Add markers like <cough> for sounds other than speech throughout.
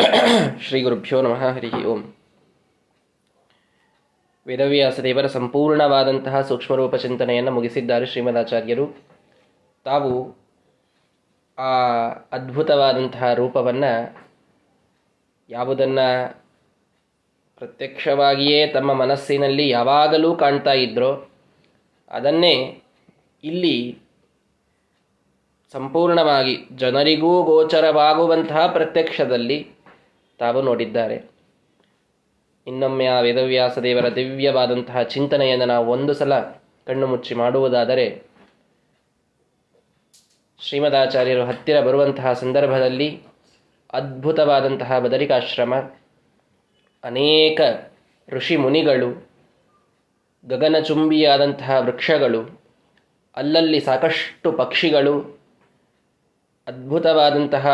<coughs> ಶ್ರೀ ಗುರುಭ್ಯೋ ನಮಃ ಹರಿ ಓಂ. ವೇದವ್ಯಾಸ ದೇವರ ಸಂಪೂರ್ಣವಾದಂತಹ ಸೂಕ್ಷ್ಮರೂಪ ಚಿಂತನೆಯನ್ನು ಮುಗಿಸಿದ್ದಾರೆ ಶ್ರೀಮದಾಚಾರ್ಯರು. ತಾವು ಆ ಅದ್ಭುತವಾದಂತಹ ರೂಪವನ್ನು ಯಾವುದನ್ನು ಪ್ರತ್ಯಕ್ಷವಾಗಿಯೇ ತಮ್ಮ ಮನಸ್ಸಿನಲ್ಲಿ ಯಾವಾಗಲೂ ಕಾಣ್ತಾ ಇದ್ರೋ, ಅದನ್ನೇ ಇಲ್ಲಿ ಸಂಪೂರ್ಣವಾಗಿ ಜನರಿಗೂ ಗೋಚರವಾಗುವಂತಹ ಪ್ರತ್ಯಕ್ಷದಲ್ಲಿ ತಾವು ನೋಡಿದ್ದಾರೆ. ಇನ್ನೊಮ್ಮೆ ಆ ವೇದವ್ಯಾಸ ದೇವರ ದಿವ್ಯವಾದಂತಹ ಚಿಂತನೆಯನ್ನು ನಾವು ಒಂದು ಸಲ ಕಣ್ಣು ಮುಚ್ಚಿ ಮಾಡುವುದಾದರೆ, ಶ್ರೀಮದಾಚಾರ್ಯರು ಹತ್ತಿರ ಬರುವಂತಹ ಸಂದರ್ಭದಲ್ಲಿ ಅದ್ಭುತವಾದಂತಹ ಬದರಿಕಾಶ್ರಮ, ಅನೇಕ ಋಷಿ ಮುನಿಗಳು, ಗಗನಚುಂಬಿಯಾದಂತಹ ವೃಕ್ಷಗಳು, ಅಲ್ಲಲ್ಲಿ ಸಾಕಷ್ಟು ಪಕ್ಷಿಗಳು, ಅದ್ಭುತವಾದಂತಹ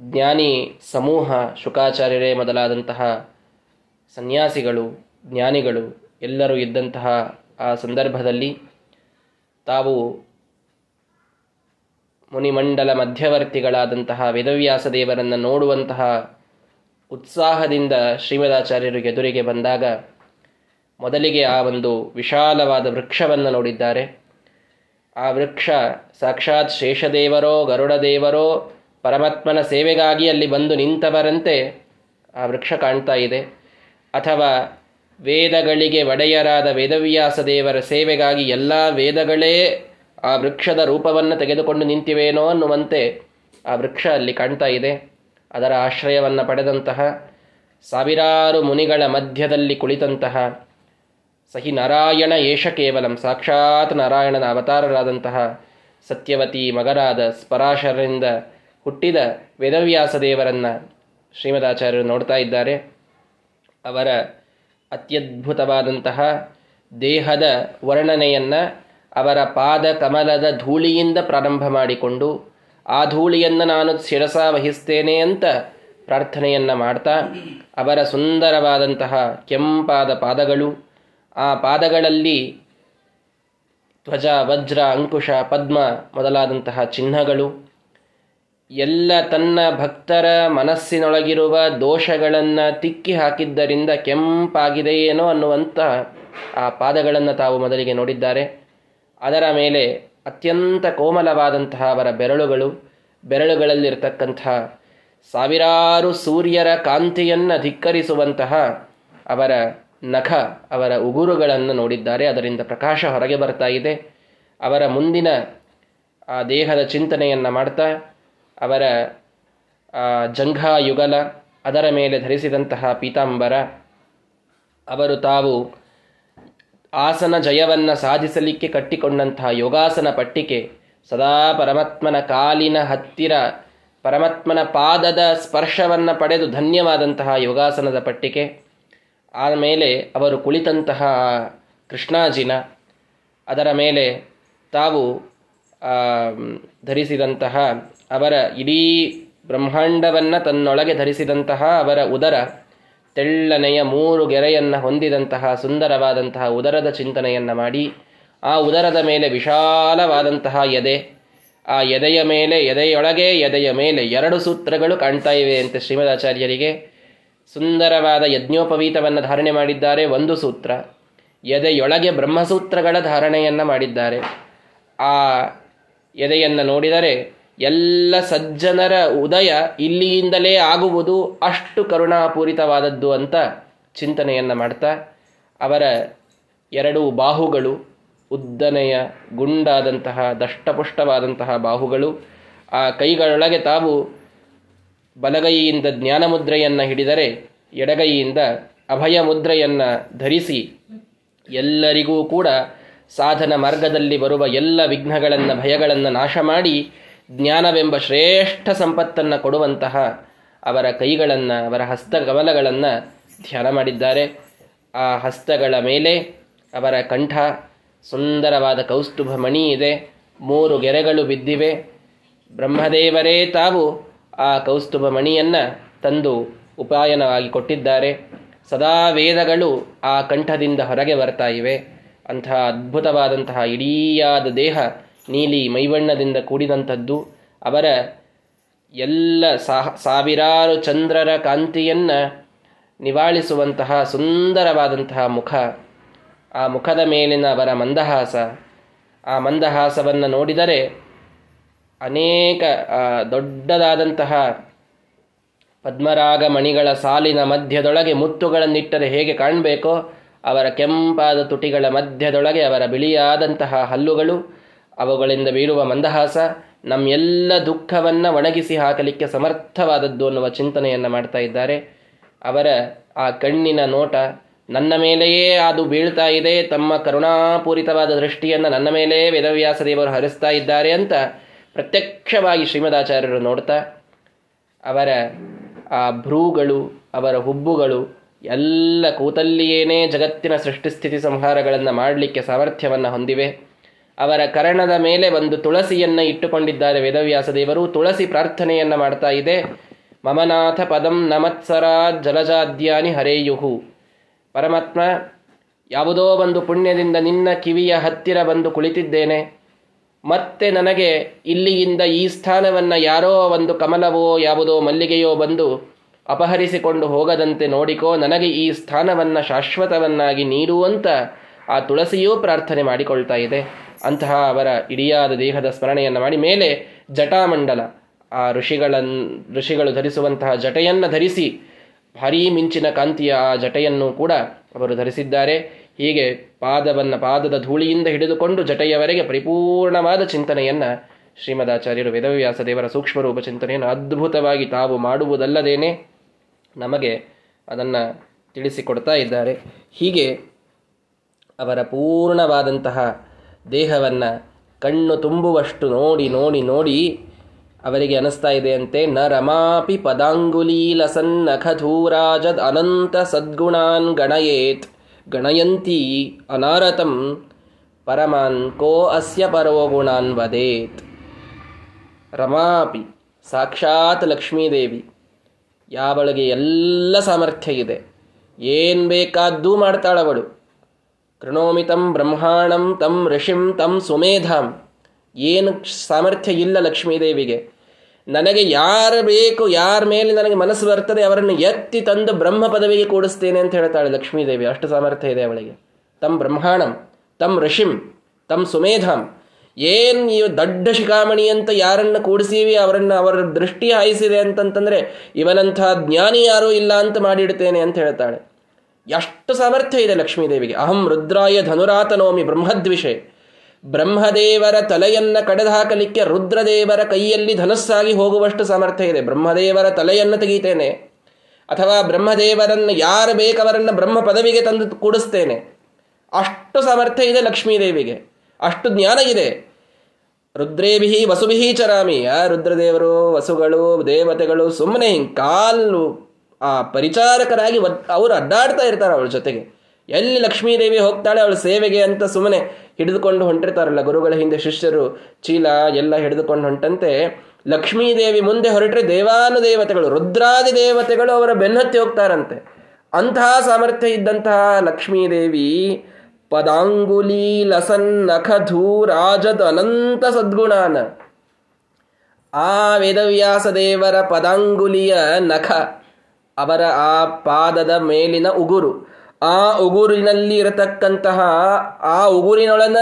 ಜ್ಞಾನಿ ಸಮೂಹ ಶುಕಾಚಾರ್ಯರೇ ಮೊದಲಾದಂತಹ ಸನ್ಯಾಸಿಗಳು, ಜ್ಞಾನಿಗಳು ಎಲ್ಲರೂ ಇದ್ದಂತಹ ಆ ಸಂದರ್ಭದಲ್ಲಿ ತಾವು ಮುನಿಮಂಡಲ ಮಧ್ಯವರ್ತಿಗಳಾದಂತಹ ವೇದವ್ಯಾಸ ದೇವರನ್ನು ನೋಡುವಂತಹ ಉತ್ಸಾಹದಿಂದ ಶ್ರೀಮದಾಚಾರ್ಯರು ಎದುರಿಗೆ ಬಂದಾಗ ಮೊದಲಿಗೆ ಆ ಒಂದು ವಿಶಾಲವಾದ ವೃಕ್ಷವನ್ನು ನೋಡಿದ್ದಾರೆ. ಆ ವೃಕ್ಷ ಸಾಕ್ಷಾತ್ ಶೇಷದೇವರೋ ಗರುಡದೇವರೋ ಪರಮಾತ್ಮನ ಸೇವೆಗಾಗಿ ಅಲ್ಲಿ ಬಂದು ನಿಂತವರಂತೆ ಆ ವೃಕ್ಷ ಕಾಣ್ತಾ ಇದೆ. ಅಥವಾ ವೇದಗಳಿಗೆ ಒಡೆಯರಾದ ವೇದವ್ಯಾಸ ದೇವರ ಸೇವೆಗಾಗಿ ಎಲ್ಲ ವೇದಗಳೇ ಆ ವೃಕ್ಷದ ರೂಪವನ್ನು ತೆಗೆದುಕೊಂಡು ನಿಂತಿವೇನೋ ಅನ್ನುವಂತೆ ಆ ವೃಕ್ಷ ಅಲ್ಲಿ ಕಾಣ್ತಾ ಇದೆ. ಅದರ ಆಶ್ರಯವನ್ನು ಪಡೆದಂತಹ ಸಾವಿರಾರು ಮುನಿಗಳ ಮಧ್ಯದಲ್ಲಿ ಕುಳಿತಂತಹ ಸಹಿ ನಾರಾಯಣ ಏಷ ಕೇವಲಂ, ಸಾಕ್ಷಾತ್ ನಾರಾಯಣನ ಅವತಾರರಾದಂತಹ ಸತ್ಯವತಿ ಮಗರಾದ ಸ್ಪರಾಶರರಿಂದ ಹುಟ್ಟಿದ ವೇದವ್ಯಾಸ ದೇವರನ್ನು ಶ್ರೀಮದಾಚಾರ್ಯರು ನೋಡ್ತಾ ಇದ್ದಾರೆ. ಅವರ ಅತ್ಯದ್ಭುತವಾದಂತಹ ದೇಹದ ವರ್ಣನೆಯನ್ನು ಅವರ ಪಾದ ಕಮಲದ ಧೂಳಿಯಿಂದ ಪ್ರಾರಂಭ ಮಾಡಿಕೊಂಡು ಆ ಧೂಳಿಯನ್ನು ನಾನು ಶಿರಸ ವಹಿಸ್ತೇನೆ ಅಂತ ಪ್ರಾರ್ಥನೆಯನ್ನು ಮಾಡ್ತಾ ಅವರ ಸುಂದರವಾದಂತಹ ಕೆಂಪಾದ ಪಾದಗಳು, ಆ ಪಾದಗಳಲ್ಲಿ ಧ್ವಜ, ವಜ್ರ, ಅಂಕುಶ, ಪದ್ಮ ಮೊದಲಾದಂತಹ ಚಿಹ್ನಗಳು ಎಲ್ಲ ತನ್ನ ಭಕ್ತರ ಮನಸ್ಸಿನೊಳಗಿರುವ ದೋಷಗಳನ್ನು ತಿಕ್ಕಿ ಹಾಕಿದ್ದರಿಂದ ಕೆಂಪಾಗಿದೆಯೇನೋ ಅನ್ನುವಂಥ ಆ ಪಾದಗಳನ್ನು ತಾವು ಮೊದಲಿಗೆ ನೋಡಿದ್ದಾರೆ. ಅದರ ಮೇಲೆ ಅತ್ಯಂತ ಕೋಮಲವಾದಂತಹ ಅವರ ಬೆರಳುಗಳು, ಬೆರಳುಗಳಲ್ಲಿರ್ತಕ್ಕಂತಹ ಸಾವಿರಾರು ಸೂರ್ಯರ ಕಾಂತಿಯನ್ನು ಧಿಕ್ಕರಿಸುವಂತಹ ಅವರ ನಖ, ಅವರ ಉಗುರುಗಳನ್ನು ನೋಡಿದ್ದಾರೆ. ಅದರಿಂದ ಪ್ರಕಾಶ ಹೊರಗೆ ಬರ್ತಾ ಇದೆ. ಅವರ ಮುಂದಿನ ಆ ದೇಹದ ಚಿಂತನೆಯನ್ನು ಮಾಡ್ತಾ ಅವರ ಜಂಘಾಯುಗಲ ಅದರ ಮೇಲೆ ಧರಿಸಿದಂತಹ ಪೀತಾಂಬರ, ಅವರು ತಾವು ಆಸನ ಜಯವನ್ನು ಸಾಧಿಸಲಿಕ್ಕೆ ಕಟ್ಟಿಕೊಂಡಂತಹ ಯೋಗಾಸನ ಪಟ್ಟಿಕೆ, ಸದಾ ಪರಮಾತ್ಮನ ಕಾಲಿನ ಹತ್ತಿರ, ಪರಮಾತ್ಮನ ಪಾದದ ಸ್ಪರ್ಶವನ್ನು ಪಡೆದು ಧನ್ಯವಾದಂತಹ ಯೋಗಾಸನದ ಪಟ್ಟಿಕೆ. ಆಮೇಲೆ ಅವರು ಕುಳಿತಂತಹ ಕೃಷ್ಣಾಜಿನ, ಅದರ ಮೇಲೆ ತಾವು ಧರಿಸಿದಂತಹ ಅವರ ಇಡೀ ಬ್ರಹ್ಮಾಂಡವನ್ನು ತನ್ನೊಳಗೆ ಧರಿಸಿದಂತಹ ಅವರ ಉದರ, ತೆಳ್ಳನೆಯ ಮೂರು ಗೆರೆಯನ್ನು ಹೊಂದಿದಂತಹ ಸುಂದರವಾದಂತಹ ಉದರದ ಚಿಂತನೆಯನ್ನು ಮಾಡಿ, ಆ ಉದರದ ಮೇಲೆ ವಿಶಾಲವಾದಂತಹ ಎದೆ, ಆ ಎದೆಯ ಮೇಲೆ, ಎದೆಯೊಳಗೆ ಎದೆಯ ಮೇಲೆ ಎರಡು ಸೂತ್ರಗಳು ಕಾಣ್ತಾ ಇವೆ ಅಂತ ಶ್ರೀಮದಾಚಾರ್ಯರಿಗೆ ಸುಂದರವಾದ ಯಜ್ಞೋಪವೀತವನ್ನು ಧಾರಣೆ ಮಾಡಿದ್ದಾರೆ ಒಂದು ಸೂತ್ರ. ಎದೆಯೊಳಗೆ ಬ್ರಹ್ಮಸೂತ್ರಗಳ ಧಾರಣೆಯನ್ನು ಮಾಡಿದ್ದಾರೆ. ಆ ಎದೆಯನ್ನು ನೋಡಿದರೆ ಎಲ್ಲ ಸಜ್ಜನರ ಉದಯ ಇಲ್ಲಿಯಿಂದಲೇ ಆಗುವುದು ಅಷ್ಟು ಕರುಣಾಪೂರಿತವಾದದ್ದು ಅಂತ ಚಿಂತನೆಯನ್ನು ಮಾಡ್ತಾ, ಅವರ ಎರಡು ಬಾಹುಗಳು, ಉದ್ದನೆಯ ಗುಂಡಾದಂತಹ ದಷ್ಟಪುಷ್ಟವಾದಂತಹ ಬಾಹುಗಳು, ಆ ಕೈಗಳೊಳಗೆ ತಾವು ಬಲಗೈಯಿಂದ ಜ್ಞಾನ ಮುದ್ರೆಯನ್ನು ಹಿಡಿದರೆ ಎಡಗೈಯಿಂದ ಅಭಯ ಮುದ್ರೆಯನ್ನು ಧರಿಸಿ ಎಲ್ಲರಿಗೂ ಕೂಡ ಸಾಧನ ಮಾರ್ಗದಲ್ಲಿ ಬರುವ ಎಲ್ಲ ವಿಘ್ನಗಳನ್ನು, ಭಯಗಳನ್ನು ನಾಶ ಮಾಡಿ ಜ್ಞಾನವೆಂಬ ಶ್ರೇಷ್ಠ ಸಂಪತ್ತನ್ನು ಕೊಡುವಂತಹ ಅವರ ಕೈಗಳನ್ನು, ಅವರ ಹಸ್ತಕಮಲಗಳನ್ನು ಧ್ಯಾನ ಮಾಡಿದ್ದಾರೆ. ಆ ಹಸ್ತಗಳ ಮೇಲೆ ಅವರ ಕಂಠ, ಸುಂದರವಾದ ಕೌಸ್ತುಭ ಮಣಿ ಇದೆ. ಮೂರು ಗೆರೆಗಳು ಬಿದ್ದಿವೆ. ಬ್ರಹ್ಮದೇವರೇ ತಾವು ಆ ಕೌಸ್ತುಭ ಮಣಿಯನ್ನು ತಂದು ಉಪಾಯನವಾಗಿ ಕೊಟ್ಟಿದ್ದಾರೆ. ಸದಾ ವೇದಗಳು ಆ ಕಂಠದಿಂದ ಹೊರಗೆ ಬರ್ತಾ ಇವೆ. ಅಂತಹ ಅದ್ಭುತವಾದಂತಹ ಇಡೀಯಾದ ದೇಹ ನೀಲಿ ಮೈಬಣ್ಣದಿಂದ ಕೂಡಿದಂಥದ್ದು, ಅವರ ಎಲ್ಲ ಸಾವಿರಾರು ಚಂದ್ರರ ಕಾಂತಿಯನ್ನು ನಿವಾಳಿಸುವಂತಹ ಸುಂದರವಾದಂತಹ ಮುಖ. ಆ ಮುಖದ ಮೇಲಿನ ಅವರ ಮಂದಹಾಸ. ಆ ಮಂದಹಾಸವನ್ನು ನೋಡಿದರೆ ಅನೇಕ ದೊಡ್ಡದಾದಂತಹ ಪದ್ಮರಾಗ ಮಣಿಗಳ ಸಾಲಿನ ಮಧ್ಯದೊಳಗೆ ಮುತ್ತುಗಳನ್ನಿಟ್ಟರೆ ಹೇಗೆ ಕಾಣಬೇಕೋ ಅವರ ಕೆಂಪಾದ ತುಟಿಗಳ ಮಧ್ಯದೊಳಗೆ ಅವರ ಬಿಳಿಯಾದಂತಹ ಹಲ್ಲುಗಳು, ಅವುಗಳಿಂದ ಬೀರುವ ಮಂದಹಾಸ, ನಮ್ಮೆಲ್ಲ ದುಃಖವನ್ನು ಒಣಗಿಸಿ ಹಾಕಲಿಕ್ಕೆ ಸಮರ್ಥವಾದದ್ದು ಅನ್ನುವ ಚಿಂತನೆಯನ್ನು ಮಾಡ್ತಾ ಇದ್ದಾರೆ. ಅವರ ಆ ಕಣ್ಣಿನ ನೋಟ ನನ್ನ ಮೇಲೆಯೇ ಅದು ಬೀಳ್ತಾ ಇದೆ, ತಮ್ಮ ಕರುಣಾಪೂರಿತವಾದ ದೃಷ್ಟಿಯನ್ನು ನನ್ನ ಮೇಲೆಯೇ ವೇದವ್ಯಾಸ ದೇವರು ಹರಿಸ್ತಾ ಇದ್ದಾರೆ ಅಂತ ಪ್ರತ್ಯಕ್ಷವಾಗಿ ಶ್ರೀಮದಾಚಾರ್ಯರು ನೋಡ್ತಾ, ಅವರ ಆ ಭ್ರೂಗಳು, ಅವರ ಹುಬ್ಬುಗಳು ಎಲ್ಲ ಕೂತಲ್ಲಿಯೇನೇ ಜಗತ್ತಿನ ಸೃಷ್ಟಿಸ್ಥಿತಿ ಸಂಹಾರಗಳನ್ನು ಮಾಡಲಿಕ್ಕೆ ಸಾಮರ್ಥ್ಯವನ್ನು ಹೊಂದಿವೆ. ಅವರ ಕರಣದ ಮೇಲೆ ಒಂದು ತುಳಸಿಯನ್ನು ಇಟ್ಟುಕೊಂಡಿದ್ದಾರೆ ವೇದವ್ಯಾಸ ದೇವರು. ತುಳಸಿ ಪ್ರಾರ್ಥನೆಯನ್ನು ಮಾಡ್ತಾ ಇದೆ. ಮಮನಾಥ ಪದಂ ನಮತ್ಸರಾ ಜಲಜಾದ್ಯಾನಿ ಹರೆಯುಹು. ಪರಮಾತ್ಮ, ಯಾವುದೋ ಒಂದು ಪುಣ್ಯದಿಂದ ನಿನ್ನ ಕಿವಿಯ ಹತ್ತಿರ ಬಂದು ಕುಳಿತಿದ್ದೇನೆ. ಮತ್ತೆ ನನಗೆ ಇಲ್ಲಿಯಿಂದ ಈ ಸ್ಥಾನವನ್ನು ಯಾರೋ ಒಂದು ಕಮಲವೋ, ಯಾವುದೋ ಮಲ್ಲಿಗೆಯೋ ಬಂದು ಅಪಹರಿಸಿಕೊಂಡು ಹೋಗದಂತೆ ನೋಡಿಕೋ, ನನಗೆ ಈ ಸ್ಥಾನವನ್ನು ಶಾಶ್ವತವನ್ನಾಗಿ ನೀಡುವಂತ ಆ ತುಳಸಿಯೂ ಪ್ರಾರ್ಥನೆ ಮಾಡಿಕೊಳ್ತಾ ಇದೆ. ಅಂತಹ ಅವರ ಇಡಿಯಾದ ದೇಹದ ಸ್ಮರಣೆಯನ್ನು ಮಾಡಿ ಮೇಲೆ ಜಟಾಮಂಡಲ, ಆ ಋಷಿಗಳನ್, ಋಷಿಗಳು ಧರಿಸುವಂತಹ ಜಟೆಯನ್ನು ಧರಿಸಿ, ಭಾರೀ ಮಿಂಚಿನ ಕಾಂತಿಯ ಆ ಜಟೆಯನ್ನು ಕೂಡ ಅವರು ಧರಿಸಿದ್ದಾರೆ. ಹೀಗೆ ಪಾದವನ್ನು ಪಾದದ ಧೂಳಿಯಿಂದ ಹಿಡಿದುಕೊಂಡು ಜಟೆಯವರೆಗೆ ಪರಿಪೂರ್ಣವಾದ ಚಿಂತನೆಯನ್ನು ಶ್ರೀಮದಾಚಾರ್ಯರು ವೇದವ್ಯಾಸ ದೇವರ ಸೂಕ್ಷ್ಮರೂಪ ಚಿಂತನೆಯನ್ನು ಅದ್ಭುತವಾಗಿ ತಾವು ಮಾಡುವುದಲ್ಲದೇನೆ ನಮಗೆ ಅದನ್ನು ತಿಳಿಸಿಕೊಡ್ತಾ ಇದ್ದಾರೆ. ಹೀಗೆ ಅವರ ಪೂರ್ಣವಾದಂತಹ ದೇಹವನ್ನು ಕಣ್ಣು ತುಂಬುವಷ್ಟು ನೋಡಿ ನೋಡಿ ನೋಡಿ ಅವರಿಗೆ ಅನಿಸ್ತಾ ಇದೆಯಂತೆ ನ ರಮಾಪಿ ಪದಾಂಗುಲೀಲಸನ್ನಖಧೂರಾಜದ್ ಅನಂತ ಸದ್ಗುಣಾನ್ ಗಣಯೇತ್ ಗಣಯಂತಿ ಅನಾರತಂ ಪರಮಾನ್ ಕೋ ಅಸ್ಯ ಪರೋ ಗುಣಾನ್ ವದೇತ್. ರಮಾಪಿ, ಸಾಕ್ಷಾತ್ ಲಕ್ಷ್ಮೀದೇವಿ ಯಾವಳಿಗೆ ಎಲ್ಲ ಸಾಮರ್ಥ್ಯ ಇದೆ. ಏನು ಬೇಕಾದ್ದೂ ಮಾಡ್ತಾಳವಳು ಕೃಣೋಮಿ ತಂ ಬ್ರಹ್ಮಾಣಂ ತಂ ಋಷಿಂ ತಂ ಸುಮೇಧಾಂ. ಏನು ಸಾಮರ್ಥ್ಯ ಇಲ್ಲ ಲಕ್ಷ್ಮೀದೇವಿಗೆ. ನನಗೆ ಯಾರು ಬೇಕು, ಯಾರ ಮೇಲೆ ನನಗೆ ಮನಸ್ಸು ಬರ್ತದೆ ಅವರನ್ನು ಎತ್ತಿ ತಂದು ಬ್ರಹ್ಮ ಪದವಿಗೆ ಕೂಡಿಸ್ತೇನೆ ಅಂತ ಹೇಳ್ತಾಳೆ ಲಕ್ಷ್ಮೀದೇವಿ. ಅಷ್ಟು ಸಾಮರ್ಥ್ಯ ಇದೆ ಅವಳಿಗೆ. ತಂ ಬ್ರಹ್ಮಾಣಂ, ತಂ ಋಷಿಂ, ತಂ ಸುಮೇಧಾಂ. ಏನು ನೀವು ದೊಡ್ಡ ಶಿಖಾಮಣಿ ಅಂತ ಯಾರನ್ನು ಕೂಡಿಸೀವಿ, ಅವರನ್ನು ಅವರ ದೃಷ್ಟಿ ಹಾಯಿಸಿದೆ ಅಂತಂತಂದ್ರೆ ಇವನಂಥ ಜ್ಞಾನಿ ಯಾರೂ ಇಲ್ಲ ಅಂತ ಮಾಡಿಡ್ತೇನೆ ಅಂತ ಹೇಳ್ತಾಳೆ. ಎಷ್ಟು ಸಾಮರ್ಥ್ಯ ಇದೆ ಲಕ್ಷ್ಮೀದೇವಿಗೆ. ಅಹಂ ರುದ್ರಾಯ ಧನುರಾತನೋಮಿ ಬ್ರಹ್ಮದ್ವಿಷೆ. ಬ್ರಹ್ಮದೇವರ ತಲೆಯನ್ನ ಕಡೆದು ಹಾಕಲಿಕ್ಕೆ ರುದ್ರದೇವರ ಕೈಯಲ್ಲಿ ಧನಸ್ಸಾಗಿ ಹೋಗುವಷ್ಟು ಸಾಮರ್ಥ್ಯ ಇದೆ. ಬ್ರಹ್ಮದೇವರ ತಲೆಯನ್ನು ತೆಗೀತೇನೆ. ಅಥವಾ ಬ್ರಹ್ಮದೇವರನ್ನು ಯಾರು ಬೇಕವರನ್ನು ಬ್ರಹ್ಮ ಪದವಿಗೆ ತಂದು ಕೂಡಿಸ್ತೇನೆ. ಅಷ್ಟು ಸಾಮರ್ಥ್ಯ ಇದೆ ಲಕ್ಷ್ಮೀದೇವಿಗೆ. ಅಷ್ಟು ಜ್ಞಾನ ಇದೆ. ರುದ್ರೇಭಿ ವಸುಭಿ ಚರಾಮಿ. ಆ ರುದ್ರದೇವರು, ವಸುಗಳು, ದೇವತೆಗಳು ಸುಮ್ಮನೆ ಹಿಂಗೆ ಕಾಲು ಆ ಪರಿಚಾರಕರಾಗಿ ಅವರು ಅಡ್ಡಾಡ್ತಾ ಇರ್ತಾರೆ ಅವಳ ಜೊತೆಗೆ. ಎಲ್ಲಿ ಲಕ್ಷ್ಮೀದೇವಿ ಹೋಗ್ತಾಳೆ ಅವಳ ಸೇವೆಗೆ ಅಂತ ಸುಮ್ಮನೆ ಹಿಡಿದುಕೊಂಡು ಹೊಂಟಿರ್ತಾರಲ್ಲ ಗುರುಗಳ ಹಿಂದೆ ಶಿಷ್ಯರು, ಚೀಲ ಎಲ್ಲ ಹಿಡಿದುಕೊಂಡು ಹೊಂಟಂತೆ. ಲಕ್ಷ್ಮೀದೇವಿ ಮುಂದೆ ಹೊರಟ್ರೆ ದೇವಾನು ದೇವತೆಗಳು ರುದ್ರಾದಿ ದೇವತೆಗಳು ಅವರ ಬೆನ್ನತ್ತಿ ಹೋಗ್ತಾರಂತೆ. ಅಂತಹ ಸಾಮರ್ಥ್ಯ ಇದ್ದಂತಹ ಲಕ್ಷ್ಮೀದೇವಿ ಪದಾಂಗುಲಿ ಲಸನ್ ನಖ ರಾಜದ ಅನಂತ ಸದ್ಗುಣಾನ. ಆ ವೇದವ್ಯಾಸ ದೇವರ ಪದಾಂಗುಲಿಯ ನಖ, ಅವರ ಆ ಪಾದದ ಮೇಲಿನ ಉಗುರು. ಆ ಉಗುರಿನಲ್ಲಿ ಇರತಕ್ಕಂತಹ ಆ ಉಗುರಿನೊಳನ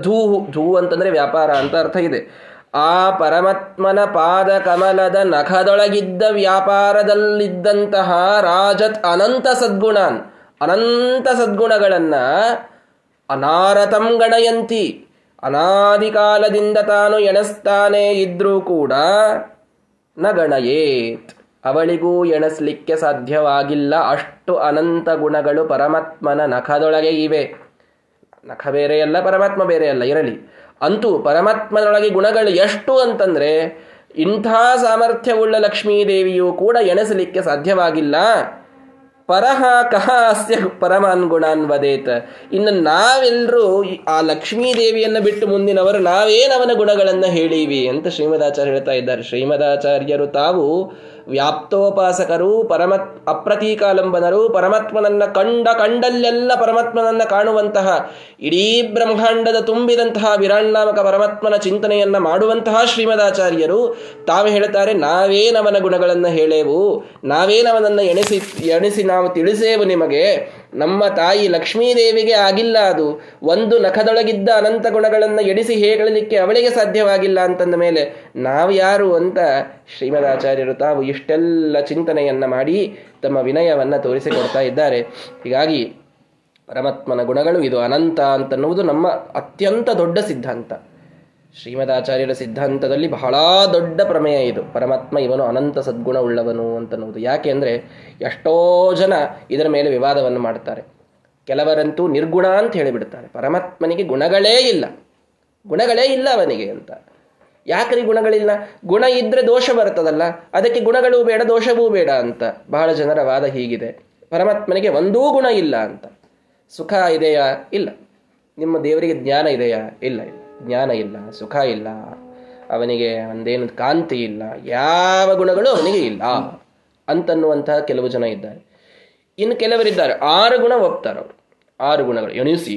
ಧೂ ಧೂ ಅಂತಂದ್ರೆ ವ್ಯಾಪಾರ ಅಂತ ಅರ್ಥ ಇದೆ. ಆ ಪರಮಾತ್ಮನ ಪಾದ ಕಮಲದ ನಖದೊಳಗಿದ್ದ ವ್ಯಾಪಾರದಲ್ಲಿದ್ದಂತಹ ರಾಜತ್ ಅನಂತ ಸದ್ಗುಣಾನ್. ಅನಂತ ಸದ್ಗುಣಗಳನ್ನ ಅನಾರತಂ ಗಣಯಂತಿ. ಅನಾದಿ ಕಾಲದಿಂದ ತಾನು ಎಣಸ್ತಾನೆ ಇದ್ರೂ ಕೂಡ ನ ಗಣಯೇತ್. ಅವಳಿಗೂ ಎಣಸ್ಲಿಕ್ಕೆ ಸಾಧ್ಯವಾಗಿಲ್ಲ. ಅಷ್ಟು ಅನಂತ ಗುಣಗಳು ಪರಮಾತ್ಮನ ನಖದೊಳಗೆ ಇವೆ. ನಖ ಬೇರೆಯಲ್ಲ ಪರಮಾತ್ಮ ಬೇರೆಯಲ್ಲ ಇರಲಿ. ಅಂತೂ ಪರಮಾತ್ಮನೊಳಗೆ ಗುಣಗಳು ಎಷ್ಟು ಅಂತಂದ್ರೆ ಇಂಥ ಸಾಮರ್ಥ್ಯವುಳ್ಳ ಲಕ್ಷ್ಮೀದೇವಿಯು ಕೂಡ ಎಣಸಲಿಕ್ಕೆ ಸಾಧ್ಯವಾಗಿಲ್ಲ. ಪರಹ ಕಹ ಅಸ್ಯ ಪರಮಾನ್ ಗುಣಾನ್ ವದೇತ. ಇನ್ನು ನಾವೆಲ್ಲರೂ ಆ ಲಕ್ಷ್ಮೀದೇವಿಯನ್ನು ಬಿಟ್ಟು ಮುಂದಿನವರು ನಾವೇನವನ ಗುಣಗಳನ್ನು ಹೇಳೀವಿ ಅಂತ ಶ್ರೀಮದಾಚಾರ್ಯ ಹೇಳ್ತಾ ಇದ್ದಾರೆ. ಶ್ರೀಮದಾಚಾರ್ಯರು ತಾವು ವ್ಯಾಪ್ತೋಪಾಸಕರು, ಪರಮತ್, ಅಪ್ರತೀಕಾಲಂಬನರು, ಪರಮಾತ್ಮನನ್ನ ಕಂಡ ಕಂಡಲ್ಲೆಲ್ಲ ಪರಮಾತ್ಮನನ್ನ ಕಾಣುವಂತಹ ಇಡೀ ಬ್ರಹ್ಮಾಂಡದ ತುಂಬಿದಂತಹ ವಿರಾಣಾಮಕ ಪರಮಾತ್ಮನ ಚಿಂತನೆಯನ್ನ ಮಾಡುವಂತಹ ಶ್ರೀಮದಾಚಾರ್ಯರು, ತಾವು ಹೇಳ್ತಾರೆ ನಾವೇನವನ ಗುಣಗಳನ್ನು ಹೇಳೇವು ನಾವೇನವನನ್ನು ಎಣಿಸಿ ಎಣಿಸಿ ನಾವು ತಿಳಿಸೇವು ನಿಮಗೆ. ನಮ್ಮ ತಾಯಿ ಲಕ್ಷ್ಮೀದೇವಿಗೆ ಆಗಿಲ್ಲ ಅದು. ಒಂದು ನಖದೊಳಗಿದ್ದ ಅನಂತ ಗುಣಗಳನ್ನು ಎಡಿಸಿ ಹೇಳಲಿಕ್ಕೆ ಅವಳಿಗೆ ಸಾಧ್ಯವಾಗಿಲ್ಲ ಅಂತಂದ ಮೇಲೆ, ನಾವು ಯಾರು ಅಂತ ಶ್ರೀಮದಾಚಾರ್ಯರು ತಾವು ಇಷ್ಟೆಲ್ಲ ಚಿಂತನೆಯನ್ನ ಮಾಡಿ ತಮ್ಮ ವಿನಯವನ್ನ ತೋರಿಸಿಕೊಡ್ತಾ ಇದ್ದಾರೆ. ಹೀಗಾಗಿ ಪರಮಾತ್ಮನ ಗುಣಗಳು ಇದು ಅನಂತ ಅಂತನ್ನುವುದು ನಮ್ಮ ಅತ್ಯಂತ ದೊಡ್ಡ ಸಿದ್ಧಾಂತ. ಶ್ರೀಮದಾಚಾರ್ಯರ ಸಿದ್ಧಾಂತದಲ್ಲಿ ಬಹಳ ದೊಡ್ಡ ಪ್ರಮೇಯ ಇದು. ಪರಮಾತ್ಮ ಇವನು ಅನಂತ ಸದ್ಗುಣ ಉಳ್ಳವನು ಅಂತನ್ನುವುದು. ಯಾಕೆ ಅಂದರೆ ಎಷ್ಟೋ ಜನ ಇದರ ಮೇಲೆ ವಿವಾದವನ್ನು ಮಾಡ್ತಾರೆ. ಕೆಲವರಂತೂ ನಿರ್ಗುಣ ಅಂತ ಹೇಳಿಬಿಡ್ತಾರೆ. ಪರಮಾತ್ಮನಿಗೆ ಗುಣಗಳೇ ಇಲ್ಲ. ಗುಣಗಳೇ ಇಲ್ಲ ಅವನಿಗೆ ಅಂತ. ಯಾಕ್ರಿ ಗುಣಗಳಿಲ್ಲ? ಗುಣ ಇದ್ರೆ ದೋಷ ಬರ್ತದಲ್ಲ. ಅದಕ್ಕೆ ಗುಣಗಳೂ ಬೇಡ, ದೋಷವೂ ಬೇಡ ಅಂತ. ಬಹಳ ಜನರ ವಾದ ಹೀಗಿದೆ. ಪರಮಾತ್ಮನಿಗೆ ಒಂದೂ ಗುಣ ಇಲ್ಲ ಅಂತ. ಸುಖ ಇದೆಯಾ? ಇಲ್ಲ. ನಿಮ್ಮ ದೇವರಿಗೆ ಜ್ಞಾನ ಇದೆಯಾ? ಇಲ್ಲ ಇಲ್ಲ. ಜ್ಞಾನ ಇಲ್ಲ, ಸುಖ ಇಲ್ಲ, ಅವನಿಗೆ ಒಂದೇನು ಕಾಂತಿ ಇಲ್ಲ, ಯಾವ ಗುಣಗಳು ಅವನಿಗೆ ಇಲ್ಲ ಅಂತನ್ನುವಂತಹ ಕೆಲವು ಜನ ಇದ್ದಾರೆ. ಇನ್ನು ಕೆಲವರಿದ್ದಾರೆ, ಆರು ಗುಣ ಒಪ್ತಾರೆ ಅವರು. ಆರು ಗುಣಗಳು, ಎಣಿಸಿ,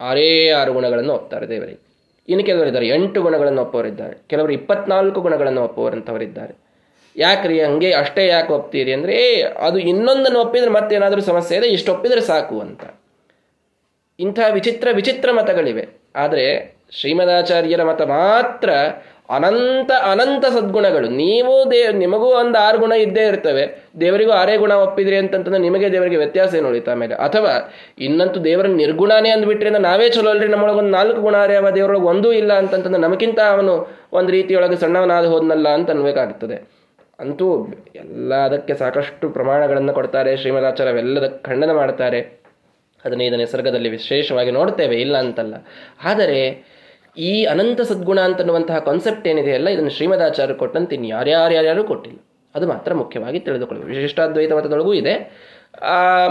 ಆರೇ ಆರು ಗುಣಗಳನ್ನು ಒಪ್ತಾರೆ ದೇವರಿಗೆ. ಇನ್ನು ಕೆಲವರಿದ್ದಾರೆ, ಎಂಟು ಗುಣಗಳನ್ನು ಒಪ್ಪವರಿದ್ದಾರೆ ಕೆಲವರು ಇಪ್ಪತ್ನಾಲ್ಕು ಗುಣಗಳನ್ನು ಒಪ್ಪುವರಂಥವರಿದ್ದಾರೆ ಯಾಕ್ರಿ, ಹಂಗೆ ಅಷ್ಟೇ ಯಾಕೆ ಒಪ್ತೀರಿ ಅಂದರೆ, ಅದು ಇನ್ನೊಂದನ್ನು ಒಪ್ಪಿದ್ರೆ ಮತ್ತೇನಾದರೂ ಸಮಸ್ಯೆ ಇದೆ, ಇಷ್ಟು ಒಪ್ಪಿದರೆ ಸಾಕು ಅಂತ. ಇಂಥ ವಿಚಿತ್ರ ವಿಚಿತ್ರ ಮತಗಳಿವೆ. ಆದರೆ ಶ್ರೀಮದಾಚಾರ್ಯರ ಮತ ಮಾತ್ರ ಅನಂತ ಅನಂತ ಸದ್ಗುಣಗಳು. ನೀವು ದೇ, ನಿಮಗೂ ಒಂದು ಆರು ಗುಣ ಇದ್ದೇ ಇರ್ತವೆ. ದೇವರಿಗೂ ಆರೇ ಗುಣ ಒಪ್ಪಿದ್ರಿ ಅಂತಂತಂದ್ರೆ ನಿಮಗೆ ದೇವರಿಗೆ ವ್ಯತ್ಯಾಸ ಏನು ಉಳಿತಾ ಮೇಲೆ? ಅಥವಾ ಇನ್ನಂತೂ ದೇವರ ನಿರ್ಗುಣನೇ ಅಂದ್ಬಿಟ್ರೆ ನಾವೇ ಚಲೋ ಅಲ್ರಿ, ನಮ್ಮೊಳಗೊಂದು ನಾಲ್ಕು ಗುಣ ಅವ ದೇವರೊಳಗೆ ಒಂದೂ ಇಲ್ಲ ಅಂತಂತಂದ್ರೆ ನಮಗಿಂತ ಅವನು ಒಂದು ರೀತಿಯೊಳಗೆ ಸಣ್ಣವನಾದ ಹೋದ್ನಲ್ಲ ಅಂತ ಅನ್ಬೇಕಾಗ್ತದೆ. ಅಂತೂ ಎಲ್ಲ ಅದಕ್ಕೆ ಸಾಕಷ್ಟು ಪ್ರಮಾಣಗಳನ್ನು ಕೊಡ್ತಾರೆ ಶ್ರೀಮದಾಚಾರ್ಯವೆಲ್ಲದಕ್ಕೆ ಖಂಡನ ಮಾಡ್ತಾರೆ. ಅದನ್ನ ನಿಸರ್ಗದಲ್ಲಿ ವಿಶೇಷವಾಗಿ ನೋಡ್ತೇವೆ, ಇಲ್ಲ ಅಂತಲ್ಲ. ಆದರೆ ಈ ಅನಂತ ಸದ್ಗುಣ ಅಂತನ್ನುವಂತಹ ಕಾನ್ಸೆಪ್ಟ್ ಏನಿದೆಯಲ್ಲ ಇದನ್ನು ಶ್ರೀಮದಾಚಾರ್ಯ ಕೊಟ್ಟಂತೆ ಇನ್ನು ಯಾರ್ಯಾರ್ಯಾರ್ಯಾರು ಕೊಟ್ಟಿಲ್ಲ. ಅದು ಮಾತ್ರ ಮುಖ್ಯವಾಗಿ ತಿಳಿದುಕೊಳ್ಳಬೇಕು. ವಿಶಿಷ್ಟಾದ್ವೈತ ಮತದೊಳಗೂ ಇದೆ.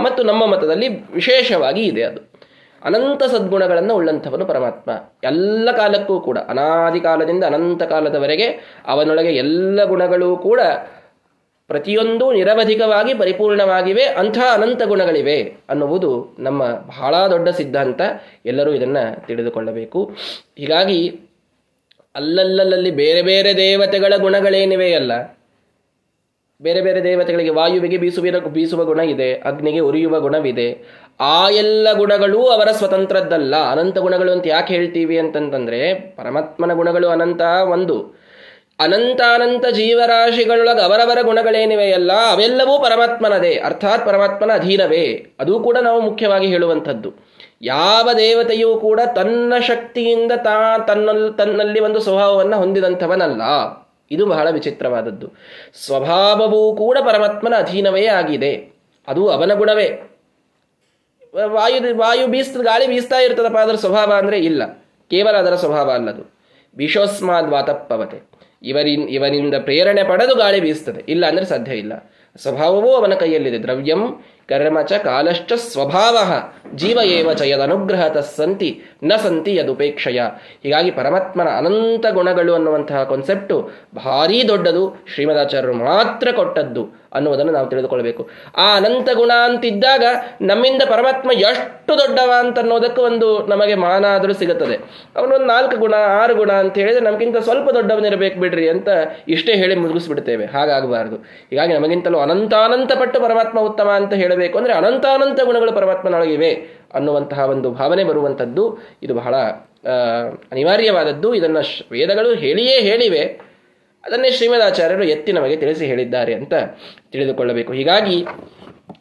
ಮತ್ತು ನಮ್ಮ ಮತದಲ್ಲಿ ವಿಶೇಷವಾಗಿ ಇದೆ ಅದು. ಅನಂತ ಸದ್ಗುಣಗಳನ್ನು ಉಳ್ಳಂಥವನು ಪರಮಾತ್ಮ. ಎಲ್ಲ ಕಾಲಕ್ಕೂ ಕೂಡ ಅನಾದಿ ಕಾಲದಿಂದ ಅನಂತ ಕಾಲದವರೆಗೆ ಅವನೊಳಗೆ ಎಲ್ಲ ಗುಣಗಳೂ ಕೂಡ ಪ್ರತಿಯೊಂದು ನಿರವಧಿಕವಾಗಿ ಪರಿಪೂರ್ಣವಾಗಿವೆ, ಅಂಥ ಅನಂತ ಗುಣಗಳಿವೆ ಅನ್ನುವುದು ನಮ್ಮ ಬಹಳ ದೊಡ್ಡ ಸಿದ್ಧಾಂತ. ಎಲ್ಲರೂ ಇದನ್ನು ತಿಳಿದುಕೊಳ್ಳಬೇಕು. ಹೀಗಾಗಿ ಅಲ್ಲಲ್ಲಲ್ಲಿ ಬೇರೆ ಬೇರೆ ದೇವತೆಗಳ ಗುಣಗಳೇನಿವೆಯಲ್ಲ ಬೇರೆ ಬೇರೆ ದೇವತೆಗಳಿಗೆ ವಾಯುವಿಗೆ ಬೀಸುವ ಬೀಸುವ ಗುಣ ಇದೆ, ಅಗ್ನಿಗೆ ಉರಿಯುವ ಗುಣವಿದೆ, ಆ ಎಲ್ಲ ಗುಣಗಳು ಅವರ ಸ್ವತಂತ್ರದ್ದಲ್ಲ. ಅನಂತ ಗುಣಗಳು ಅಂತ ಯಾಕೆ ಹೇಳ್ತೀವಿ ಅಂತಂತಂದರೆ, ಪರಮಾತ್ಮನ ಗುಣಗಳು ಅನಂತ ಒಂದು. ಅನಂತಾನಂತ ಜೀವರಾಶಿಗಳೊಳಗೆ ಅವರವರ ಗುಣಗಳೇನಿವೆಯಲ್ಲ ಅವೆಲ್ಲವೂ ಪರಮಾತ್ಮನದೇ, ಅರ್ಥಾತ್ ಪರಮಾತ್ಮನ ಅಧೀನವೇ. ಅದು ಕೂಡ ನಾವು ಮುಖ್ಯವಾಗಿ ಹೇಳುವಂಥದ್ದು. ಯಾವ ದೇವತೆಯೂ ಕೂಡ ತನ್ನ ಶಕ್ತಿಯಿಂದ ತಾ, ತನ್ನಲ್ಲಿ ತನ್ನಲ್ಲಿ ಒಂದು ಸ್ವಭಾವವನ್ನು ಹೊಂದಿದಂಥವನಲ್ಲ. ಇದು ಬಹಳ ವಿಚಿತ್ರವಾದದ್ದು. ಸ್ವಭಾವವೂ ಕೂಡ ಪರಮಾತ್ಮನ ಅಧೀನವೇ ಆಗಿದೆ. ಅದು ಅವನ ಗುಣವೇ. ವಾಯು ವಾಯು ಬೀಸ್ತ ಗಾಳಿ ಬೀಸ್ತಾ ಇರ್ತದಪ್ಪ, ಅದರ ಸ್ವಭಾವ ಅಂದರೆ ಇಲ್ಲ. ಕೇವಲ ಅದರ ಸ್ವಭಾವ ಅಲ್ಲದು. ವಿಶೋಸ್ಮಾದ್ ವಾತಪ್ಪವತೆ ಇವರಿನ್ ಇವನಿಂದ ಪ್ರೇರಣೆ ಪಡೆದು ಗಾಳಿ ಬೀಸ್ತದೆ. ಇಲ್ಲ ಅಂದರೆ ಸಾಧ್ಯ ಇಲ್ಲ. ಸ್ವಭಾವವೂ ಅವನ ಕೈಯಲ್ಲಿದೆ. ದ್ರವ್ಯಂ ಕರ್ಮ ಚ ಕಾಲಶ್ಚ ಸ್ವಭಾವ, ಜೀವ ಏವ ಚ ಅನುಗ್ರಹ ತಸ್ಸಂತಿ ನ ಸಂತಿ ಯದುಪೇಕ್ಷಯ. ಹೀಗಾಗಿ ಪರಮಾತ್ಮನ ಅನಂತ ಗುಣಗಳು ಅನ್ನುವಂತಹ ಕಾನ್ಸೆಪ್ಟು ಭಾರೀ ದೊಡ್ಡದು, ಶ್ರೀಮದಾಚಾರ್ಯರು ಮಾತ್ರ ಕೊಟ್ಟದ್ದು ಅನ್ನುವುದನ್ನು ನಾವು ತಿಳಿದುಕೊಳ್ಬೇಕು. ಆ ಅನಂತ ಗುಣ ಅಂತಿದ್ದಾಗ ನಮ್ಮಿಂದ ಪರಮಾತ್ಮ ಎಷ್ಟು ದೊಡ್ಡವ ಅಂತ ಅನ್ನೋದಕ್ಕೆ ಒಂದು ನಮಗೆ ಮಾನ ಆದರೂ ಸಿಗುತ್ತದೆ. ಅವನೊಂದು ನಾಲ್ಕು ಗುಣ, ಆರು ಗುಣ ಅಂತ ಹೇಳಿದ್ರೆ ನಮಗಿಂತ ಸ್ವಲ್ಪ ದೊಡ್ಡವನಿರಬೇಕು ಬಿಡ್ರಿ ಅಂತ ಇಷ್ಟೇ ಹೇಳಿ ಮುಗಿಸ್ಬಿಡ್ತೇವೆ ಹಾಗಾಗಬಾರದು. ಹೀಗಾಗಿ ನಮಗಿಂತಲೂ ಅನಂತಾನಂತ ಪಟ್ಟು ಪರಮಾತ್ಮ ಉತ್ತಮ ಅಂತ ಹೇಳಬೇಕು. ಅಂದರೆ ಅನಂತಾನಂತ ಗುಣಗಳು ಪರಮಾತ್ಮನೊಳಗಿವೆ ಅನ್ನುವಂತಹ ಒಂದು ಭಾವನೆ ಬರುವಂಥದ್ದು. ಇದು ಬಹಳ ಅನಿವಾರ್ಯವಾದದ್ದು. ಇದನ್ನು ವೇದಗಳು ಹೇಳಿಯೇ ಹೇಳಿವೆ. ಅದನ್ನೇ ಶ್ರೀಮದಾಚಾರ್ಯರು ಎತ್ತಿ ನಮಗೆ ತಿಳಿಸಿ ಹೇಳಿದ್ದಾರೆ ಅಂತ ತಿಳಿದುಕೊಳ್ಳಬೇಕು. ಹೀಗಾಗಿ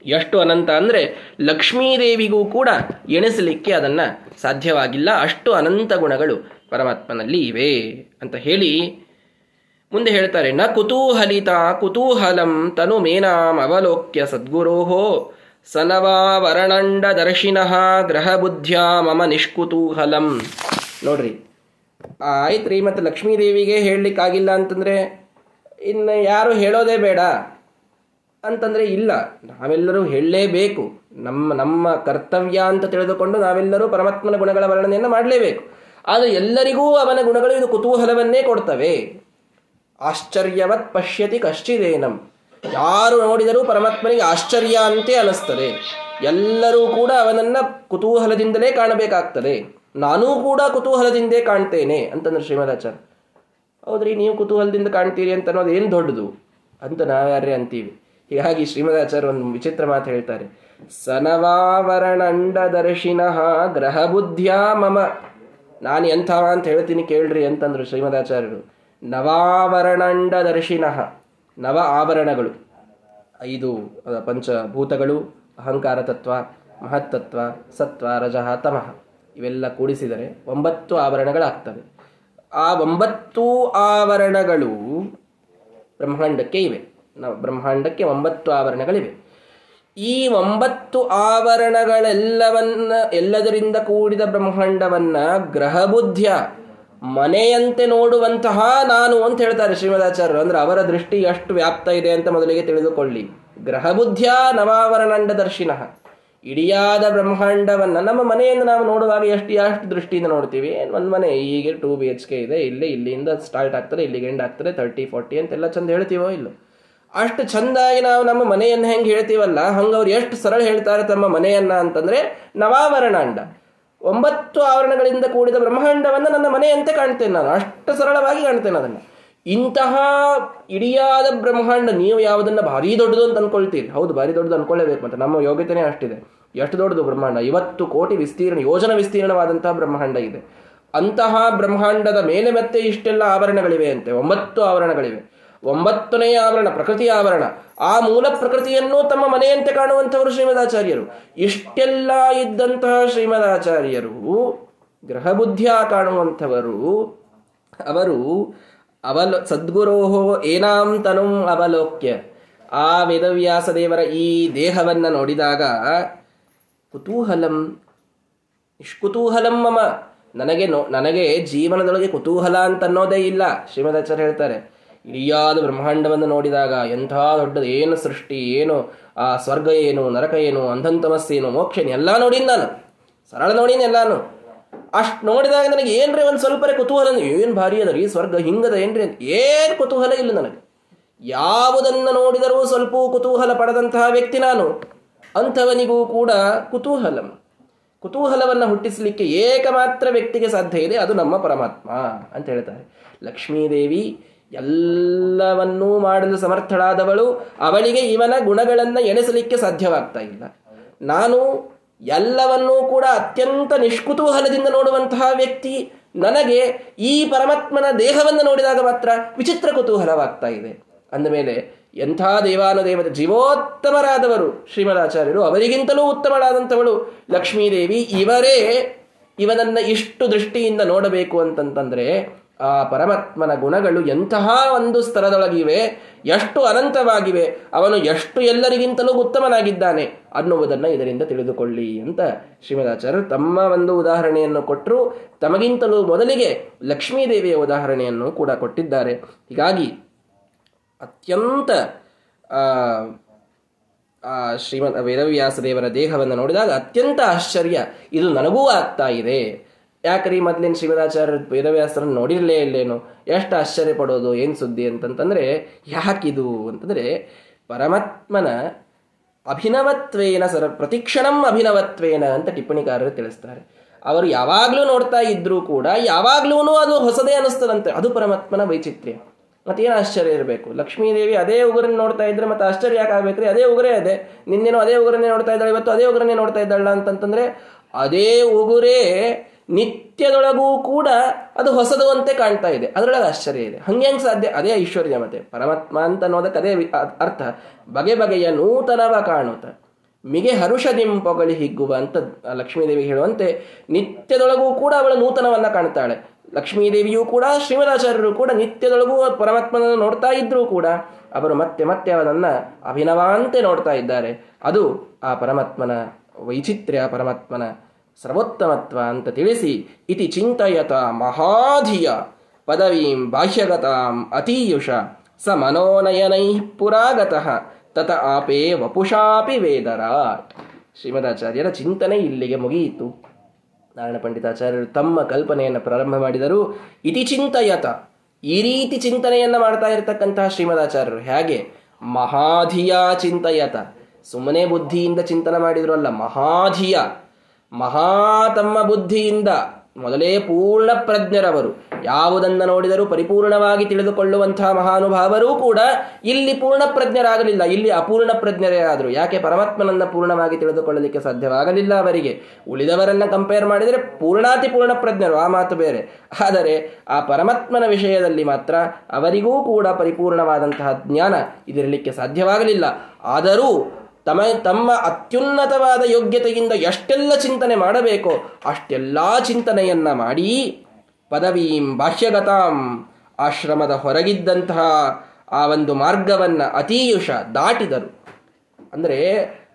ಎಷ್ಟು ಅನಂತ ಅಂದರೆ ಲಕ್ಷ್ಮೀದೇವಿಗೂ ಕೂಡ ಎಣಿಸಲಿಕ್ಕೆ ಅದನ್ನು ಸಾಧ್ಯವಾಗಿಲ್ಲ. ಅಷ್ಟು ಅನಂತ ಗುಣಗಳು ಪರಮಾತ್ಮನಲ್ಲಿ ಇವೆ ಅಂತ ಹೇಳಿ ಮುಂದೆ ಹೇಳ್ತಾರೆ, ನ ಕುತೂಹಲಿತ ಕುತೂಹಲಂ ತನು ಮೇನಾಂ ಅವಲೋಕ್ಯ ಸದ್ಗುರೋಹೋ ಸನವಾವರಣಂಡ ದರ್ಶಿನಃ ಗ್ರಹ ಬುದ್ಧ್ಯ ಮಮ ನಿಷ್ಕುತೂಹಲಂ. ನೋಡ್ರಿ ಆಯ್ತು ರೀ ಮತ್ತು ಲಕ್ಷ್ಮೀದೇವಿಗೆ ಹೇಳಲಿಕ್ಕಾಗಿಲ್ಲ ಅಂತಂದರೆ, ಇನ್ನು ಯಾರು ಹೇಳೋದೇ ಬೇಡ ಅಂತಂದರೆ ಇಲ್ಲ. ನಾವೆಲ್ಲರೂ ಹೇಳಲೇಬೇಕು. ನಮ್ಮ ನಮ್ಮ ಕರ್ತವ್ಯ ಅಂತ ತಿಳಿದುಕೊಂಡು ನಾವೆಲ್ಲರೂ ಪರಮಾತ್ಮನ ಗುಣಗಳ ವರ್ಣನೆಯನ್ನು ಮಾಡಲೇಬೇಕು. ಆದರೆ ಎಲ್ಲರಿಗೂ ಅವನ ಗುಣಗಳು ಇದು ಕುತೂಹಲವನ್ನೇ ಕೊಡ್ತವೆ. ಆಶ್ಚರ್ಯವತ್ ಪಶ್ಯತಿ ಕಶ್ಚಿದೇನಂ. ಯಾರು ನೋಡಿದರೂ ಪರಮಾತ್ಮನಿಗೆ ಆಶ್ಚರ್ಯ ಅಂತೇ ಅನಿಸ್ತದೆ. ಎಲ್ಲರೂ ಕೂಡ ಅವನನ್ನ ಕುತೂಹಲದಿಂದಲೇ ಕಾಣಬೇಕಾಗ್ತದೆ. ನಾನೂ ಕೂಡ ಕುತೂಹಲದಿಂದೇ ಕಾಣ್ತೇನೆ, ಅಂತಂದ್ರೆ ಶ್ರೀಮದಾಚಾರ್ಯ. ಹೌದ್ರಿ, ನೀವು ಕುತೂಹಲದಿಂದ ಕಾಣ್ತೀರಿ ಅಂತ ಅನ್ನೋದು ಏನು ದೊಡ್ಡದು? ಅಂತ ನಾವ್ಯಾರೇ ಅಂತೀವಿ. ಹೀಗಾಗಿ ಶ್ರೀಮದಾಚಾರ್ಯ ಒಂದು ವಿಚಿತ್ರ ಮಾತು ಹೇಳ್ತಾರೆ. ಸನವಾವರಣಂಡ ದರ್ಶಿನಃ ಗ್ರಹ ಬುದ್ಧಿಯ ಮಮ. ನಾನು ಎಂಥವ ಅಂತ ಹೇಳ್ತೀನಿ ಕೇಳ್ರಿ ಅಂತಂದ್ರು ಶ್ರೀಮದಾಚಾರ್ಯರು. ನವಾವರಣಂಡ ದರ್ಶಿನಃ ನವ ಆಭರಣಗಳು. ಐದು ಪಂಚಭೂತಗಳು, ಅಹಂಕಾರ ತತ್ವ, ಮಹತ್ತತ್ವ, ಸತ್ವ, ರಜಃ, ತಮಃ. ಇವೆಲ್ಲ ಕೂಡಿಸಿದರೆ ಒಂಬತ್ತು ಆಭರಣಗಳಾಗ್ತವೆ. ಆ ಒಂಬತ್ತು ಆವರಣಗಳು ಬ್ರಹ್ಮಾಂಡಕ್ಕೆ ಇವೆ. ನಾವು ಬ್ರಹ್ಮಾಂಡಕ್ಕೆ ಒಂಬತ್ತು ಆವರಣಗಳಿವೆ ಈ ಒಂಬತ್ತು ಆವರಣಗಳೆಲ್ಲವನ್ನ ಎಲ್ಲದರಿಂದ ಕೂಡಿದ ಬ್ರಹ್ಮಾಂಡವನ್ನ ಗ್ರಹಬುದ್ಧಿಯ ಮನೆಯಂತೆ ನೋಡುವಂತಹ ನಾನು ಅಂತ ಹೇಳ್ತಾರೆ ಶ್ರೀಮದಾಚಾರ್ಯರು. ಅಂದ್ರೆ ಅವರ ದೃಷ್ಟಿ ಎಷ್ಟು ವ್ಯಾಪ್ತ ಇದೆ ಅಂತ ಮೊದಲಿಗೆ ತಿಳಿದುಕೊಳ್ಳಿ. ಗ್ರಹಬುದ್ಧಿಯ ನವಾವರಣಂಡ ದರ್ಶಿನ. ಇಡಿಯಾದ ಬ್ರಹ್ಮಾಂಡವನ್ನ ನಮ್ಮ ಮನೆಯಿಂದ ನಾವು ನೋಡುವಾಗ ಎಷ್ಟು ಎಷ್ಟು ದೃಷ್ಟಿಯಿಂದ ನೋಡ್ತೀವಿ? ಒಂದು ಮನೆ, ಹೀಗೆ ಟೂ ಬಿ ಎಚ್ ಕೆ ಇದೆ, ಇಲ್ಲಿ, ಇಲ್ಲಿಂದ ಸ್ಟಾರ್ಟ್ ಆಗ್ತಾರೆ ಇಲ್ಲಿಗೆ ಎಂಡ್ ಆಗ್ತಾರೆ ತರ್ಟಿ ಫಾರ್ಟಿ ಅಂತೆಲ್ಲ ಚಂದ ಹೇಳ್ತೀವೋ ಇಲ್ಲ? ಅಷ್ಟು ಚಂದಾಗಿ ನಾವು ನಮ್ಮ ಮನೆಯನ್ನು ಹೆಂಗೆ ಹೇಳ್ತೀವಲ್ಲ ಹಂಗೆ ಅವ್ರು ಎಷ್ಟು ಸರಳ ಹೇಳ್ತಾರೆ ತಮ್ಮ ಮನೆಯನ್ನ ಅಂತಂದ್ರೆ ನವಾವರಣಾಂಡ. ಒಂಬತ್ತು ಆವರಣಗಳಿಂದ ಕೂಡಿದ ಬ್ರಹ್ಮಾಂಡವನ್ನು ನನ್ನ ಮನೆಯಂತೆ ಕಾಣ್ತೇನೆ ನಾನು. ಅಷ್ಟು ಸರಳವಾಗಿ ಕಾಣ್ತೇನೆ ಅದನ್ನು. ಇಂತಹ ಇಡಿಯಾದ ಬ್ರಹ್ಮಾಂಡ, ನೀವು ಯಾವುದನ್ನು ಭಾರಿ ದೊಡ್ಡದು ಅಂತ ಅನ್ಕೊಳ್ತೀರಿ. ಹೌದು, ಭಾರಿ ದೊಡ್ಡದು ಅನ್ಕೊಳ್ಳೇಬೇಕು ಅಂತ ನಮ್ಮ ಯೋಗ್ಯತೆನೇ ಅಷ್ಟಿದೆ. ಎಷ್ಟು ದೊಡ್ಡದು ಬ್ರಹ್ಮಾಂಡ? ಇವತ್ತು ಕೋಟಿ ವಿಸ್ತೀರ್ಣ, ಯೋಜನ ವಿಸ್ತೀರ್ಣವಾದಂತಹ ಬ್ರಹ್ಮಾಂಡ ಇದೆ. ಅಂತಹ ಬ್ರಹ್ಮಾಂಡದ ಮೇಲೆ ಮತ್ತೆ ಇಷ್ಟೆಲ್ಲ ಆವರಣಗಳಿವೆ ಅಂತೆ. ಒಂಬತ್ತು ಆವರಣಗಳಿವೆ. ಒಂಬತ್ತನೆಯ ಆವರಣ ಪ್ರಕೃತಿ ಆವರಣ. ಆ ಮೂಲ ಪ್ರಕೃತಿಯನ್ನು ತಮ್ಮ ಮನೆಯಂತೆ ಕಾಣುವಂಥವರು ಶ್ರೀಮದಾಚಾರ್ಯರು. ಇಷ್ಟೆಲ್ಲ ಇದ್ದಂತಹ ಶ್ರೀಮದಾಚಾರ್ಯರು, ಗ್ರಹಬುದ್ಧಿಯ ಕಾಣುವಂಥವರು, ಅವರು ಅವಲ, ಸದ್ಗುರೋಹೋ ಏನಾಂ ತನುಂ ಅವಲೋಕ್ಯ. ಆ ವೇದವ್ಯಾಸ ದೇವರ ಈ ದೇಹವನ್ನ ನೋಡಿದಾಗ, ಕುತೂಹಲಂ, ನಿಷ್ಕುತೂಹಲಂ ಮಮ. ನನಗೆ ನನಗೆ ಜೀವನದೊಳಗೆ ಕುತೂಹಲ ಅಂತ ಅನ್ನೋದೇ ಇಲ್ಲ, ಶ್ರೀಮದಾಚಾರ್ಯ ಹೇಳ್ತಾರೆ. ಇಡಿಯಾದ ಬ್ರಹ್ಮಾಂಡವನ್ನು ನೋಡಿದಾಗ ಎಂಥ ದೊಡ್ಡದು, ಏನು ಸೃಷ್ಟಿ, ಏನು, ಆ ಸ್ವರ್ಗ ಏನು, ನರಕ ಏನು ಅಂಧಂತಮಸ್ಸೇನು ಮೋಕ್ಷ ಎಲ್ಲ ನೋಡಿನ ನಾನು. ಸರಳ ನೋಡಿನ ಎಲ್ಲಾನು. ಅಷ್ಟು ನೋಡಿದಾಗ ನನಗೆ ಏನ್ರಿ ಒಂದು ಸ್ವಲ್ಪ ಕುತೂಹಲ ಏನು ಭಾರಿ ಅದ ರೀ ಸ್ವರ್ಗ, ಹಿಂಗದ ಏನ್ರಿ ಏನು ಕುತೂಹಲ ಇಲ್ಲ ನನಗೆ. ಯಾವುದನ್ನು ನೋಡಿದರೂ ಸ್ವಲ್ಪ ಕುತೂಹಲ ಪಡೆದಂತಹ ವ್ಯಕ್ತಿ ನಾನು. ಅಂಥವನಿಗೂ ಕೂಡ ಕುತೂಹಲಂ. ಕುತೂಹಲವನ್ನು ಹುಟ್ಟಿಸಲಿಕ್ಕೆ ಏಕಮಾತ್ರ ವ್ಯಕ್ತಿಗೆ ಸಾಧ್ಯ ಇದೆ, ಅದು ನಮ್ಮ ಪರಮಾತ್ಮ ಅಂತ ಹೇಳ್ತಾರೆ. ಲಕ್ಷ್ಮೀದೇವಿ ಎಲ್ಲವನ್ನೂ ಮಾಡಲು ಸಮರ್ಥಳಾದವಳು. ಅವಳಿಗೆ ಇವನ ಗುಣಗಳನ್ನು ಎಣಿಸಲಿಕ್ಕೆ ಸಾಧ್ಯವಾಗ್ತಾ ಇಲ್ಲ. ನಾನು ಎಲ್ಲವನ್ನೂ ಕೂಡ ಅತ್ಯಂತ ನಿಷ್ಕುತೂಹಲದಿಂದ ನೋಡುವಂತಹ ವ್ಯಕ್ತಿ. ನನಗೆ ಈ ಪರಮಾತ್ಮನ ದೇಹವನ್ನು ನೋಡಿದಾಗ ಮಾತ್ರ ವಿಚಿತ್ರ ಕುತೂಹಲವಾಗ್ತಾ ಇದೆ. ಅಂದಮೇಲೆ ಎಂಥ ದೇವಾನುದೇವತೆ ಜೀವೋತ್ತಮರಾದವರು ಶ್ರೀಮದಾಚಾರ್ಯರು. ಅವರಿಗಿಂತಲೂ ಉತ್ತಮಳಾದಂಥವಳು ಲಕ್ಷ್ಮೀದೇವಿ. ಇವರೇ ಇವನನ್ನ ಇಷ್ಟು ದೃಷ್ಟಿಯಿಂದ ನೋಡಬೇಕು ಅಂತಂತಂದ್ರೆ ಆ ಪರಮಾತ್ಮನ ಗುಣಗಳು ಎಂತಹ ಒಂದು ಸ್ತರದೊಳಗಿವೆ ಎಷ್ಟು ಅನಂತವಾಗಿವೆ, ಅವನು ಎಷ್ಟು ಎಲ್ಲರಿಗಿಂತಲೂ ಉತ್ತಮನಾಗಿದ್ದಾನೆ ಅನ್ನುವುದನ್ನು ಇದರಿಂದ ತಿಳಿದುಕೊಳ್ಳಿ ಅಂತ ಶ್ರೀಮದಾಚಾರ್ಯರು ತಮ್ಮ ಒಂದು ಉದಾಹರಣೆಯನ್ನು ಕೊಟ್ಟರು ತಮಗಿಂತಲೂ ಮೊದಲಿಗೆ ಲಕ್ಷ್ಮೀದೇವಿಯ ಉದಾಹರಣೆಯನ್ನು ಕೂಡ ಕೊಟ್ಟಿದ್ದಾರೆ. ಹೀಗಾಗಿ ಅತ್ಯಂತ ಶ್ರೀಮದ್ ವೇದವ್ಯಾಸ ದೇವರ ದೇಹವನ್ನು ನೋಡಿದಾಗ ಅತ್ಯಂತ ಆಶ್ಚರ್ಯ, ಇದು ನನಗೂ ಆಗ್ತಾ ಇದೆ. ಯಾಕ್ರಿ ಮೊದ್ಲಿನ ಶ್ರೀಮದಾಚಾರ್ಯ ವೇದವ್ಯಾಸರನ್ನು ನೋಡಿರಲೇ ಇಲ್ಲೇನು? ಎಷ್ಟು ಆಶ್ಚರ್ಯ ಪಡೋದು, ಏನು ಸುದ್ದಿ ಅಂತಂತಂದ್ರೆ, ಯಾಕಿದು ಅಂತಂದ್ರೆ, ಪರಮಾತ್ಮನ ಅಭಿನವತ್ವೇನ ಸರ, ಪ್ರತಿಕ್ಷಣಂ ಅಭಿನವತ್ವೇನ ಅಂತ ಟಿಪ್ಪಣಿಕಾರರು ತಿಳಿಸ್ತಾರೆ. ಅವರು ಯಾವಾಗ್ಲೂ ನೋಡ್ತಾ ಇದ್ರೂ ಕೂಡ ಯಾವಾಗ್ಲೂ ಅದು ಹೊಸದೇ ಅನಿಸ್ತದಂತೆ. ಅದು ಪರಮಾತ್ಮನ ವೈಚಿತ್ರ್ಯ. ಮತ್ತೇನು ಆಶ್ಚರ್ಯ ಇರಬೇಕು? ಲಕ್ಷ್ಮೀದೇವಿ ಅದೇ ಉಗುರನ್ನ ನೋಡ್ತಾ ಇದ್ರೆ ಮತ್ತೆ ಆಶ್ಚರ್ಯ ಯಾಕೆ ಆಗ್ಬೇಕ್ರಿ? ಅದೇ ಉಗುರೇ ಅದೇ. ನಿನ್ನೇನೋ ಅದೇ ಉಗುರನ್ನೇ ನೋಡ್ತಾ ಇದ್ದಾಳೆ, ಇವತ್ತು ಅದೇ ಉಗುರನ್ನೇ ನೋಡ್ತಾ ಇದ್ದಾಳ ಅಂತಂತಂದ್ರೆ, ಅದೇ ಉಗುರೇ ನಿತ್ಯದೊಳಗೂ ಕೂಡ ಅದು ಹೊಸದು ಅಂತೆ ಕಾಣ್ತಾ ಇದೆ. ಅದರೊಳಗೆ ಆಶ್ಚರ್ಯ ಇದೆ. ಹಂಗೆ ಸಾಧ್ಯ? ಅದೇ ಐಶ್ವರ್ಯ ಮತ್ತೆ ಪರಮಾತ್ಮ ಅಂತ ಅನ್ನೋದಕ್ಕೆ ಅದೇ ಅರ್ಥ. ಬಗೆ ಬಗೆಯ ನೂತನವ ಕಾಣುತ್ತ ಮಿಗೆ ಹರುಷ ಪೊಗಳಿ ಹಿಗ್ಗುವ ಅಂತ ಲಕ್ಷ್ಮೀದೇವಿ ಹೇಳುವಂತೆ ನಿತ್ಯದೊಳಗೂ ಕೂಡ ಅವಳು ನೂತನವನ್ನ ಕಾಣ್ತಾಳೆ. ಲಕ್ಷ್ಮೀದೇವಿಯೂ ಕೂಡ, ಶ್ರೀಮದಾಚಾರ್ಯರು ಕೂಡ ನಿತ್ಯದೊಳಗೂ ಪರಮಾತ್ಮನನ್ನು ನೋಡ್ತಾ ಇದ್ರೂ ಕೂಡ ಅವರು ಮತ್ತೆ ಮತ್ತೆ ಅವನನ್ನ ಅಭಿನವಾಂತೆ ನೋಡ್ತಾ ಇದ್ದಾರೆ. ಅದು ಆ ಪರಮಾತ್ಮನ ವೈಚಿತ್ರ್ಯ ಪರಮಾತ್ಮನ ಸರ್ವೋತ್ತಮತ್ವ ಅಂತ ತಿಳಿಸಿ, ಇತಿ ಚಿಂತಯತ ಮಹಾಧಿಯ ಪದವೀಂ ಬಾಹ್ಯಗತಾಂ ಅತೀಯುಷ ಸ ಮನೋನಯನೈ ಪುರಾಗತಃ ತತ ಆಪೇ ವಪುಷಾಪಿ ವೇದರಾಟ್. ಶ್ರೀಮದಾಚಾರ್ಯರ ಚಿಂತನೆ ಇಲ್ಲಿಗೆ ಮುಗಿಯಿತು. ನಾರಾಯಣ ಪಂಡಿತಾಚಾರ್ಯರು ತಮ್ಮ ಕಲ್ಪನೆಯನ್ನು ಪ್ರಾರಂಭ ಮಾಡಿದರು. ಇತಿ ಚಿಂತಯತ. ಈ ರೀತಿ ಚಿಂತನೆಯನ್ನು ಮಾಡ್ತಾ ಇರತಕ್ಕಂತಹ ಶ್ರೀಮದಾಚಾರ್ಯರು ಹೇಗೆ? ಮಹಾಧಿಯ ಚಿಂತಯತ. ಸುಮ್ಮನೆ ಬುದ್ಧಿಯಿಂದ ಚಿಂತನೆ ಮಾಡಿದ್ರು ಅಲ್ಲ, ಮಹಾಧಿಯ. ಮಹಾತಮ್ಮ ಬುದ್ಧಿಯಿಂದ ಮೊದಲೇ ಪೂರ್ಣ ಪ್ರಜ್ಞರವರು. ಯಾವುದನ್ನು ನೋಡಿದರೂ ಪರಿಪೂರ್ಣವಾಗಿ ತಿಳಿದುಕೊಳ್ಳುವಂತಹ ಮಹಾನುಭಾವರೂ ಕೂಡ ಇಲ್ಲಿ ಪೂರ್ಣ ಪ್ರಜ್ಞರಾಗಲಿಲ್ಲ. ಇಲ್ಲಿ ಅಪೂರ್ಣ ಪ್ರಜ್ಞರೇ ಆದರು. ಯಾಕೆ ಪರಮಾತ್ಮನನ್ನ ಪೂರ್ಣವಾಗಿ ತಿಳಿದುಕೊಳ್ಳಲಿಕ್ಕೆ ಸಾಧ್ಯವಾಗಲಿಲ್ಲ ಅವರಿಗೆ? ಉಳಿದವರನ್ನ ಕಂಪೇರ್ ಮಾಡಿದರೆ ಪೂರ್ಣಾತಿ ಪೂರ್ಣ ಪ್ರಜ್ಞರು, ಆ ಮಾತು ಬೇರೆ. ಆದರೆ ಆ ಪರಮಾತ್ಮನ ವಿಷಯದಲ್ಲಿ ಮಾತ್ರ ಅವರಿಗೂ ಕೂಡ ಪರಿಪೂರ್ಣವಾದಂತಹ ಜ್ಞಾನ ಇದಿರಲಿಕ್ಕೆ ಸಾಧ್ಯವಾಗಲಿಲ್ಲ. ಆದರೂ ತಮ್ಮ ತಮ್ಮ ಅತ್ಯುನ್ನತವಾದ ಯೋಗ್ಯತೆಯಿಂದ ಎಷ್ಟೆಲ್ಲ ಚಿಂತನೆ ಮಾಡಬೇಕೋ ಅಷ್ಟೆಲ್ಲ ಚಿಂತನೆಯನ್ನ ಮಾಡಿ ಪದವೀಂ ಬಾಹ್ಯಗತಾಂ ಆಶ್ರಮದ ಹೊರಗಿದ್ದಂತಹ ಆ ಒಂದು ಮಾರ್ಗವನ್ನು ಅತೀಯುಷ ದಾಟಿದರು. ಅಂದರೆ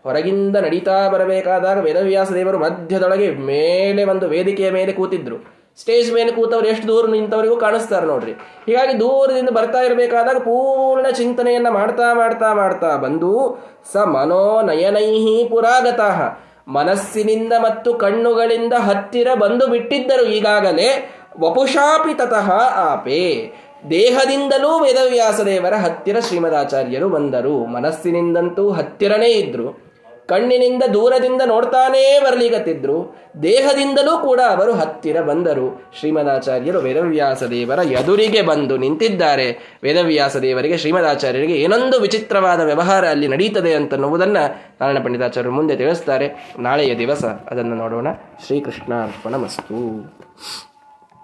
ಹೊರಗಿಂದ ನಡೀತಾ ಬರಬೇಕಾದಾಗ ವೇದವ್ಯಾಸ ದೇವರು ಮಧ್ಯದೊಳಗೆ ಮೇಲೆ ಒಂದು ವೇದಿಕೆಯ ಮೇಲೆ ಕೂತಿದ್ರು. ಸ್ಟೇಜ್ ಮೇಲೆ ಕೂತವ್ರು ಎಷ್ಟು ದೂರ ನಿಂತವರಿಗೂ ಕಾಣಿಸ್ತಾರೆ ನೋಡ್ರಿ. ಹೀಗಾಗಿ ದೂರದಿಂದ ಬರ್ತಾ ಇರಬೇಕಾದಾಗ ಪೂರ್ಣ ಚಿಂತನೆಯನ್ನ ಮಾಡ್ತಾ ಮಾಡ್ತಾ ಮಾಡ್ತಾ ಬಂದು ಸ ಮನೋನಯನೈಹಿ ಪುರಾಗತಃ. ಮನಸ್ಸಿನಿಂದ ಮತ್ತು ಕಣ್ಣುಗಳಿಂದ ಹತ್ತಿರ ಬಂದು ಬಿಟ್ಟಿದ್ದರು ಈಗಾಗಲೇ. ವಪುಷಾಪಿ ತತಃ ಆಪೆ. ದೇಹದಿಂದಲೂ ವೇದವ್ಯಾಸ ದೇವರ ಹತ್ತಿರ ಶ್ರೀಮದಾಚಾರ್ಯರು ಬಂದರು. ಮನಸ್ಸಿನಿಂದಂತೂ ಹತ್ತಿರನೇ ಇದ್ರು. ಕಣ್ಣಿನಿಂದ ದೂರದಿಂದ ನೋಡ್ತಾನೇ ಬರಲಿಗತ್ತಿದ್ರು. ದೇಹದಿಂದಲೂ ಕೂಡ ಅವರು ಹತ್ತಿರ ಬಂದರು. ಶ್ರೀಮದಾಚಾರ್ಯರು ವೇದವ್ಯಾಸ ದೇವರ ಎದುರಿಗೆ ಬಂದು ನಿಂತಿದ್ದಾರೆ. ವೇದವ್ಯಾಸ ದೇವರಿಗೆ ಶ್ರೀಮದಾಚಾರ್ಯರಿಗೆ ಏನೊಂದು ವಿಚಿತ್ರವಾದ ವ್ಯವಹಾರ ಅಲ್ಲಿ ನಡೀತದೆ ಅಂತನ್ನುವುದನ್ನು ನಾರಾಯಣ ಪಂಡಿತಾಚಾರ್ಯರು ಮುಂದೆ ತಿಳಿಸ್ತಾರೆ. ನಾಳೆಯ ದಿವಸ ಅದನ್ನು ನೋಡೋಣ. ಶ್ರೀಕೃಷ್ಣ ಅರ್ಪಣ ಮಸ್ತು